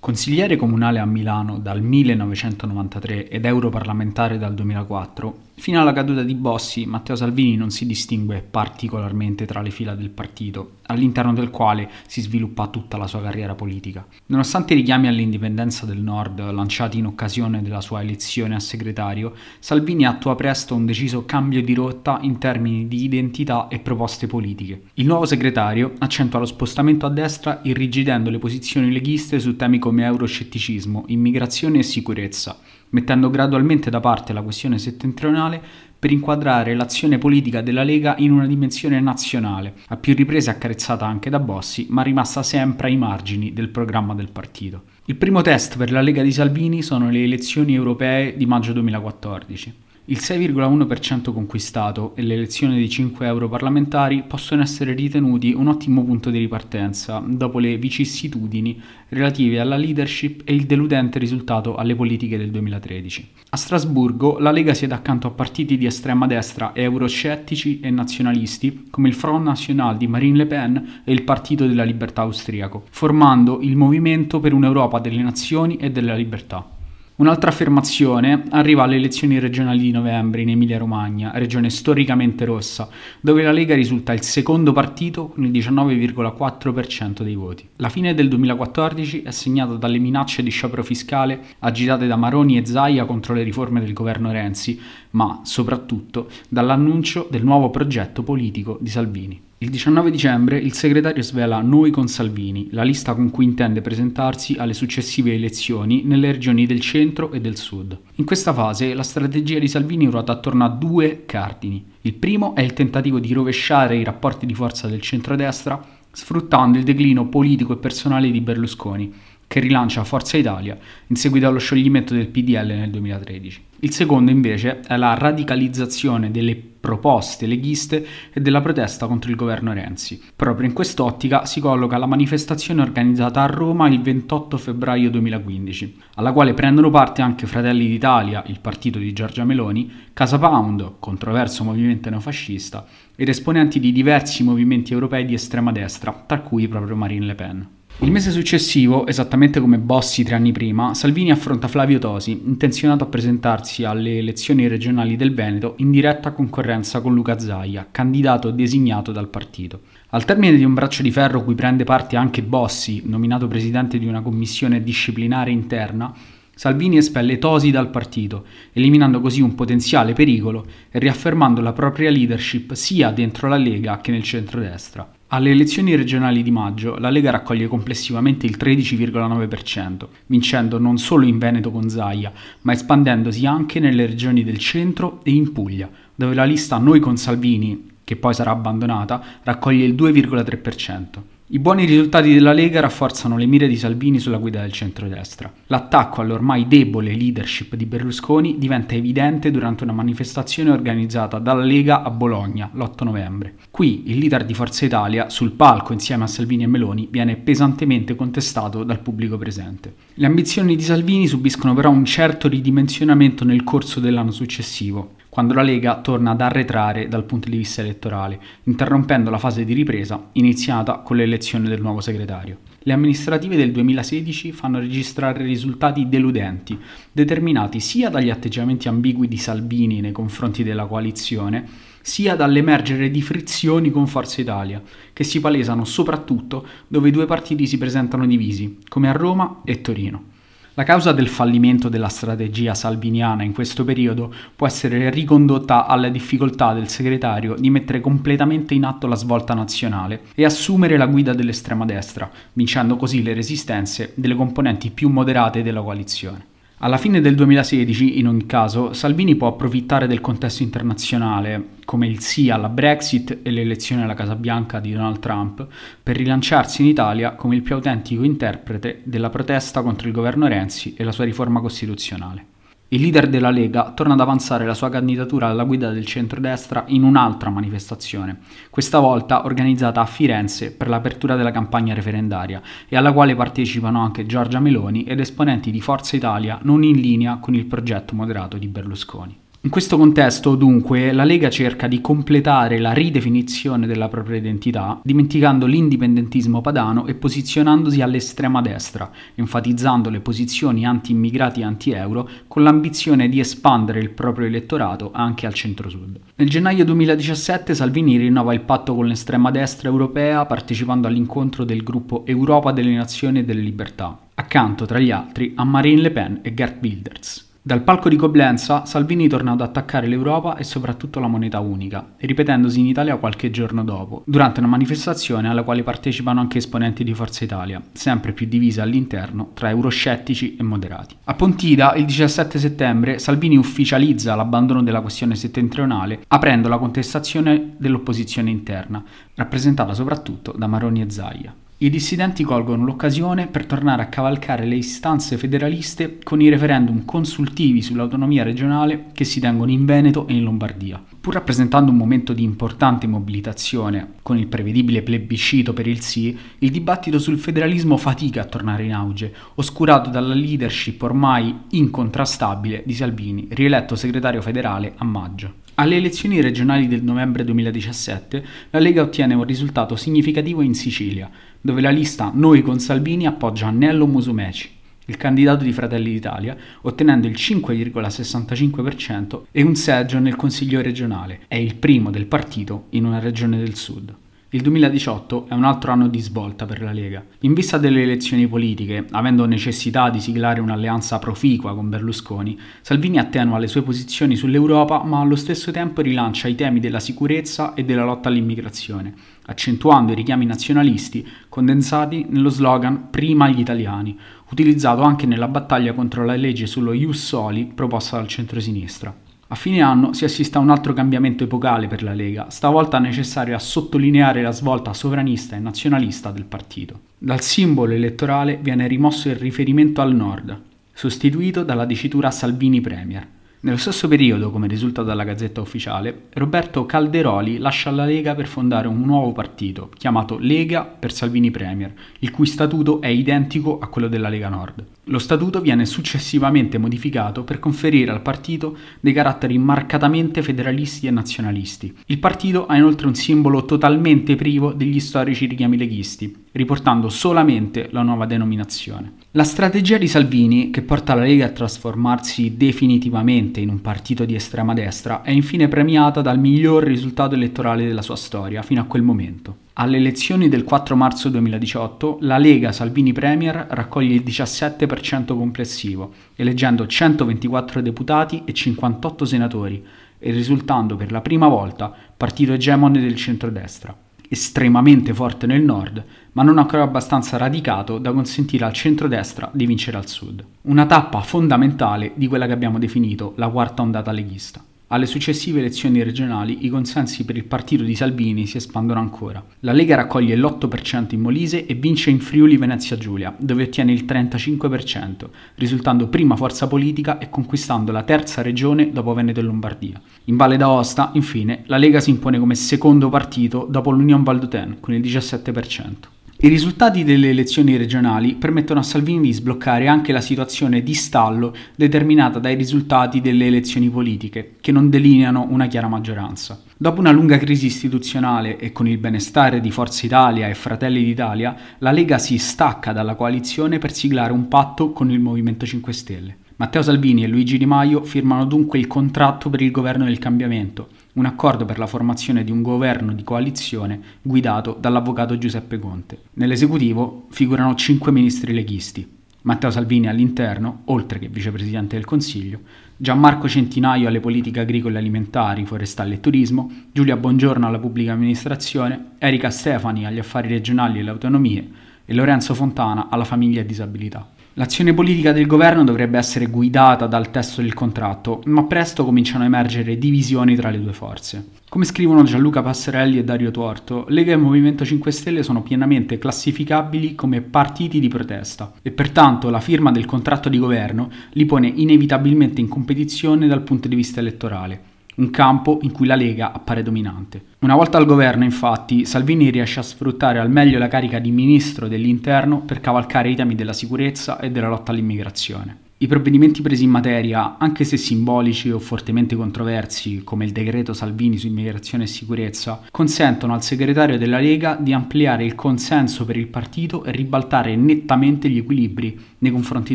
Consigliere comunale a Milano dal 1993 ed europarlamentare dal 2004, fino alla caduta di Bossi, Matteo Salvini non si distingue particolarmente tra le fila del partito, all'interno del quale si sviluppa tutta la sua carriera politica. Nonostante i richiami all'indipendenza del Nord lanciati in occasione della sua elezione a segretario, Salvini attua presto un deciso cambio di rotta in termini di identità e proposte politiche. Il nuovo segretario accentua lo spostamento a destra irrigidendo le posizioni leghiste su temi come euroscetticismo, immigrazione e sicurezza, mettendo gradualmente da parte la questione settentrionale per inquadrare l'azione politica della Lega in una dimensione nazionale, a più riprese accarezzata anche da Bossi, ma rimasta sempre ai margini del programma del partito. Il primo test per la Lega di Salvini sono le elezioni europee di maggio 2014. Il 6,1% conquistato e l'elezione di 5 europarlamentari possono essere ritenuti un ottimo punto di ripartenza dopo le vicissitudini relative alla leadership e il deludente risultato alle politiche del 2013. A Strasburgo la Lega siede accanto a partiti di estrema destra euroscettici e nazionalisti come il Front National di Marine Le Pen e il Partito della Libertà austriaco, formando il Movimento per un'Europa delle Nazioni e della Libertà. Un'altra affermazione arriva alle elezioni regionali di novembre in Emilia-Romagna, regione storicamente rossa, dove la Lega risulta il secondo partito con il 19,4% dei voti. La fine del 2014 è segnata dalle minacce di sciopero fiscale agitate da Maroni e Zaia contro le riforme del governo Renzi, ma soprattutto dall'annuncio del nuovo progetto politico di Salvini. Il 19 dicembre il segretario svela Noi con Salvini, la lista con cui intende presentarsi alle successive elezioni nelle regioni del centro e del sud. In questa fase la strategia di Salvini ruota attorno a due cardini. Il primo è il tentativo di rovesciare i rapporti di forza del centrodestra sfruttando il declino politico e personale di Berlusconi, che rilancia Forza Italia in seguito allo scioglimento del PDL nel 2013. Il secondo invece è la radicalizzazione delle proposte leghiste e della protesta contro il governo Renzi. Proprio in quest'ottica si colloca la manifestazione organizzata a Roma il 28 febbraio 2015, alla quale prendono parte anche Fratelli d'Italia, il partito di Giorgia Meloni, Casa Pound, controverso movimento neofascista, ed esponenti di diversi movimenti europei di estrema destra, tra cui proprio Marine Le Pen. Il mese successivo, esattamente come Bossi tre anni prima, Salvini affronta Flavio Tosi, intenzionato a presentarsi alle elezioni regionali del Veneto in diretta concorrenza con Luca Zaia, candidato designato dal partito. Al termine di un braccio di ferro cui prende parte anche Bossi, nominato presidente di una commissione disciplinare interna, Salvini espelle Tosi dal partito, eliminando così un potenziale pericolo e riaffermando la propria leadership sia dentro la Lega che nel centrodestra. Alle elezioni regionali di maggio la Lega raccoglie complessivamente il 13,9%, vincendo non solo in Veneto con Zaia, ma espandendosi anche nelle regioni del centro e in Puglia, dove la lista Noi con Salvini, che poi sarà abbandonata, raccoglie il 2,3%. I buoni risultati della Lega rafforzano le mire di Salvini sulla guida del centrodestra. L'attacco all'ormai debole leadership di Berlusconi diventa evidente durante una manifestazione organizzata dalla Lega a Bologna l'8 novembre. Qui il leader di Forza Italia, sul palco insieme a Salvini e Meloni, viene pesantemente contestato dal pubblico presente. Le ambizioni di Salvini subiscono però un certo ridimensionamento nel corso dell'anno successivo quando la Lega torna ad arretrare dal punto di vista elettorale, interrompendo la fase di ripresa iniziata con l'elezione del nuovo segretario. Le amministrative del 2016 fanno registrare risultati deludenti, determinati sia dagli atteggiamenti ambigui di Salvini nei confronti della coalizione, sia dall'emergere di frizioni con Forza Italia, che si palesano soprattutto dove i due partiti si presentano divisi, come a Roma e Torino. La causa del fallimento della strategia salviniana in questo periodo può essere ricondotta alla difficoltà del segretario di mettere completamente in atto la svolta nazionale e assumere la guida dell'estrema destra, vincendo così le resistenze delle componenti più moderate della coalizione. Alla fine del 2016, in ogni caso, Salvini può approfittare del contesto internazionale, come il sì alla Brexit e l'elezione alla Casa Bianca di Donald Trump, per rilanciarsi in Italia come il più autentico interprete della protesta contro il governo Renzi e la sua riforma costituzionale. Il leader della Lega torna ad avanzare la sua candidatura alla guida del centrodestra in un'altra manifestazione, questa volta organizzata a Firenze per l'apertura della campagna referendaria e alla quale partecipano anche Giorgia Meloni ed esponenti di Forza Italia non in linea con il progetto moderato di Berlusconi. In questo contesto, dunque, la Lega cerca di completare la ridefinizione della propria identità, dimenticando l'indipendentismo padano e posizionandosi all'estrema destra, enfatizzando le posizioni anti-immigrati e anti-euro, con l'ambizione di espandere il proprio elettorato anche al centro-sud. Nel gennaio 2017 Salvini rinnova il patto con l'estrema destra europea partecipando all'incontro del gruppo Europa delle Nazioni e delle Libertà, accanto tra gli altri a Marine Le Pen e Gert Wilders. Dal palco di Coblenza, Salvini torna ad attaccare l'Europa e soprattutto la moneta unica, ripetendosi in Italia qualche giorno dopo, durante una manifestazione alla quale partecipano anche esponenti di Forza Italia, sempre più divisa all'interno tra euroscettici e moderati. A Pontida, il 17 settembre, Salvini ufficializza l'abbandono della questione settentrionale, aprendo la contestazione dell'opposizione interna, rappresentata soprattutto da Maroni e Zaia. I dissidenti colgono l'occasione per tornare a cavalcare le istanze federaliste con i referendum consultivi sull'autonomia regionale che si tengono in Veneto e in Lombardia. Pur rappresentando un momento di importante mobilitazione, con il prevedibile plebiscito per il sì, il dibattito sul federalismo fatica a tornare in auge, oscurato dalla leadership ormai incontrastabile di Salvini, rieletto segretario federale a maggio. Alle elezioni regionali del novembre 2017 la Lega ottiene un risultato significativo in Sicilia, dove la lista Noi con Salvini appoggia Annello Musumeci, il candidato di Fratelli d'Italia, ottenendo il 5,65% e un seggio nel Consiglio regionale. È il primo del partito in una regione del sud. Il 2018 è un altro anno di svolta per la Lega. In vista delle elezioni politiche, avendo necessità di siglare un'alleanza proficua con Berlusconi, Salvini attenua le sue posizioni sull'Europa, ma allo stesso tempo rilancia i temi della sicurezza e della lotta all'immigrazione, accentuando i richiami nazionalisti condensati nello slogan Prima gli italiani, utilizzato anche nella battaglia contro la legge sullo Ius Soli proposta dal centrosinistra. A fine anno si assiste a un altro cambiamento epocale per la Lega, stavolta necessario a sottolineare la svolta sovranista e nazionalista del partito. Dal simbolo elettorale viene rimosso il riferimento al nord, sostituito dalla dicitura Salvini Premier. Nello stesso periodo, come risulta dalla Gazzetta Ufficiale, Roberto Calderoli lascia la Lega per fondare un nuovo partito, chiamato Lega per Salvini Premier, il cui statuto è identico a quello della Lega Nord. Lo statuto viene successivamente modificato per conferire al partito dei caratteri marcatamente federalisti e nazionalisti. Il partito ha inoltre un simbolo totalmente privo degli storici richiami leghisti, riportando solamente la nuova denominazione. La strategia di Salvini, che porta la Lega a trasformarsi definitivamente in un partito di estrema destra, è infine premiata dal miglior risultato elettorale della sua storia fino a quel momento. Alle elezioni del 4 marzo 2018 la Lega Salvini Premier raccoglie il 17% complessivo, eleggendo 124 deputati e 58 senatori e risultando per la prima volta partito egemone del centrodestra, estremamente forte nel nord, ma non ancora abbastanza radicato da consentire al centrodestra di vincere al sud. Una tappa fondamentale di quella che abbiamo definito la quarta ondata leghista. Alle successive elezioni regionali i consensi per il partito di Salvini si espandono ancora. La Lega raccoglie l'8% in Molise e vince in Friuli Venezia Giulia, dove ottiene il 35%, risultando prima forza politica e conquistando la terza regione dopo Veneto e Lombardia. In Valle d'Aosta, infine, la Lega si impone come secondo partito dopo l'Union Valdôtaine con il 17%. I risultati delle elezioni regionali permettono a Salvini di sbloccare anche la situazione di stallo determinata dai risultati delle elezioni politiche, che non delineano una chiara maggioranza. Dopo una lunga crisi istituzionale e con il benestare di Forza Italia e Fratelli d'Italia, la Lega si stacca dalla coalizione per siglare un patto con il Movimento 5 Stelle. Matteo Salvini e Luigi Di Maio firmano dunque il contratto per il governo del cambiamento, un accordo per la formazione di un governo di coalizione guidato dall'avvocato Giuseppe Conte. Nell'esecutivo figurano cinque ministri leghisti. Matteo Salvini all'interno, oltre che vicepresidente del Consiglio, Gianmarco Centinaio alle politiche agricole alimentari, forestali e turismo, Giulia Bongiorno alla pubblica amministrazione, Erika Stefani agli affari regionali e le autonomie e Lorenzo Fontana alla famiglia e disabilità. L'azione politica del governo dovrebbe essere guidata dal testo del contratto, ma presto cominciano a emergere divisioni tra le due forze. Come scrivono Gianluca Passerelli e Dario Tuorto, Lega e Movimento 5 Stelle sono pienamente classificabili come partiti di protesta e pertanto la firma del contratto di governo li pone inevitabilmente in competizione dal punto di vista elettorale un campo in cui la Lega appare dominante. Una volta al governo, infatti, Salvini riesce a sfruttare al meglio la carica di ministro dell'interno per cavalcare i temi della sicurezza e della lotta all'immigrazione. I provvedimenti presi in materia, anche se simbolici o fortemente controversi, come il decreto Salvini su immigrazione e sicurezza, consentono al segretario della Lega di ampliare il consenso per il partito e ribaltare nettamente gli equilibri nei confronti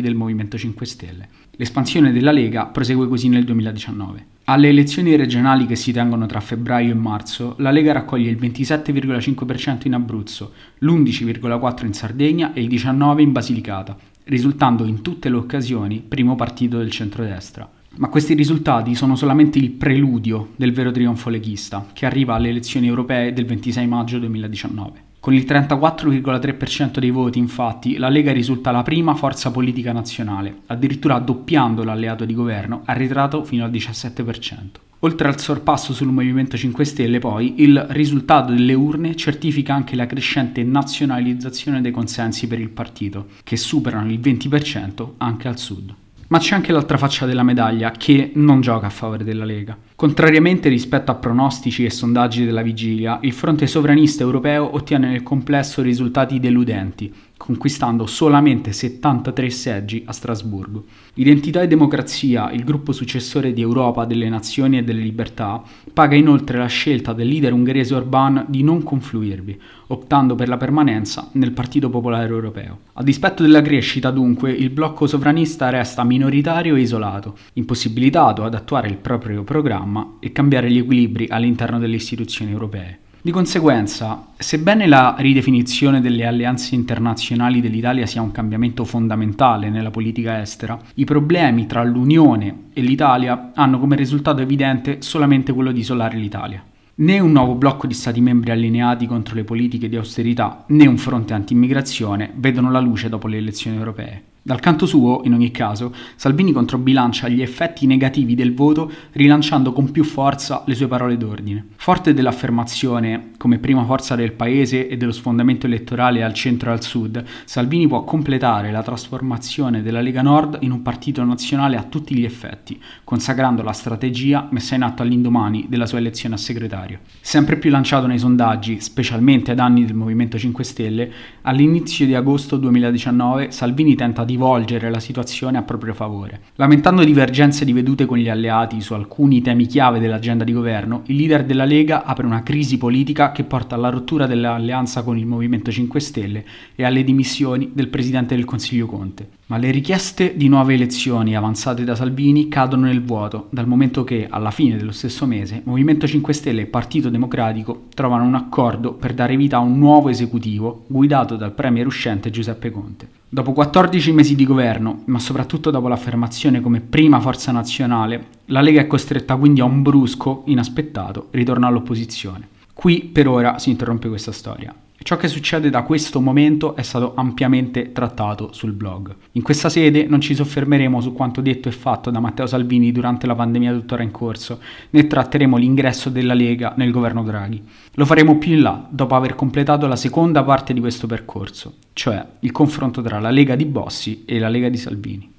del Movimento 5 Stelle. L'espansione della Lega prosegue così nel 2019. Alle elezioni regionali che si tengono tra febbraio e marzo, la Lega raccoglie il 27,5% in Abruzzo, l'11,4% in Sardegna e il 19% in Basilicata, risultando in tutte le occasioni primo partito del centrodestra. Ma questi risultati sono solamente il preludio del vero trionfo leghista, che arriva alle elezioni europee del 26 maggio 2019. Con il 34,3% dei voti, infatti, la Lega risulta la prima forza politica nazionale, addirittura doppiando l'alleato di governo, arretrato fino al 17%. Oltre al sorpasso sul Movimento 5 Stelle, poi, il risultato delle urne certifica anche la crescente nazionalizzazione dei consensi per il partito, che superano il 20% anche al sud. Ma c'è anche l'altra faccia della medaglia che non gioca a favore della Lega. Contrariamente rispetto a pronostici e sondaggi della vigilia, il fronte sovranista europeo ottiene nel complesso risultati deludenti, conquistando solamente 73 seggi a Strasburgo. Identità e Democrazia, il gruppo successore di Europa delle Nazioni e delle Libertà, paga inoltre la scelta del leader ungherese Orbán di non confluirvi, optando per la permanenza nel Partito Popolare Europeo. A dispetto della crescita, dunque, il blocco sovranista resta minoritario e isolato, impossibilitato ad attuare il proprio programma e cambiare gli equilibri all'interno delle istituzioni europee. Di conseguenza, sebbene la ridefinizione delle alleanze internazionali dell'Italia sia un cambiamento fondamentale nella politica estera, i problemi tra l'Unione e l'Italia hanno come risultato evidente solamente quello di isolare l'Italia. Né un nuovo blocco di Stati membri allineati contro le politiche di austerità, né un fronte anti-immigrazione vedono la luce dopo le elezioni europee. Dal canto suo, in ogni caso, Salvini controbilancia gli effetti negativi del voto rilanciando con più forza le sue parole d'ordine. Forte dell'affermazione come prima forza del paese e dello sfondamento elettorale al centro e al sud, Salvini può completare la trasformazione della Lega Nord in un partito nazionale a tutti gli effetti, consacrando la strategia messa in atto all'indomani della sua elezione a segretario. Sempre più lanciato nei sondaggi, specialmente ai danni del Movimento 5 Stelle, all'inizio di agosto 2019 Salvini tenta di rivolgere la situazione a proprio favore. Lamentando divergenze di vedute con gli alleati su alcuni temi chiave dell'agenda di governo, il leader della Lega apre una crisi politica che porta alla rottura dell'alleanza con il Movimento 5 Stelle e alle dimissioni del presidente del Consiglio Conte. Ma le richieste di nuove elezioni avanzate da Salvini cadono nel vuoto, dal momento che, alla fine dello stesso mese, Movimento 5 Stelle e Partito Democratico trovano un accordo per dare vita a un nuovo esecutivo guidato dal premier uscente Giuseppe Conte. Dopo 14 mesi di governo, ma soprattutto dopo l'affermazione come prima forza nazionale, la Lega è costretta quindi a un brusco, inaspettato, ritorno all'opposizione. Qui per ora si interrompe questa storia. Ciò che succede da questo momento è stato ampiamente trattato sul blog. In questa sede non ci soffermeremo su quanto detto e fatto da Matteo Salvini durante la pandemia tuttora in corso, né tratteremo l'ingresso della Lega nel governo Draghi. Lo faremo più in là, dopo aver completato la seconda parte di questo percorso, cioè il confronto tra la Lega di Bossi e la Lega di Salvini.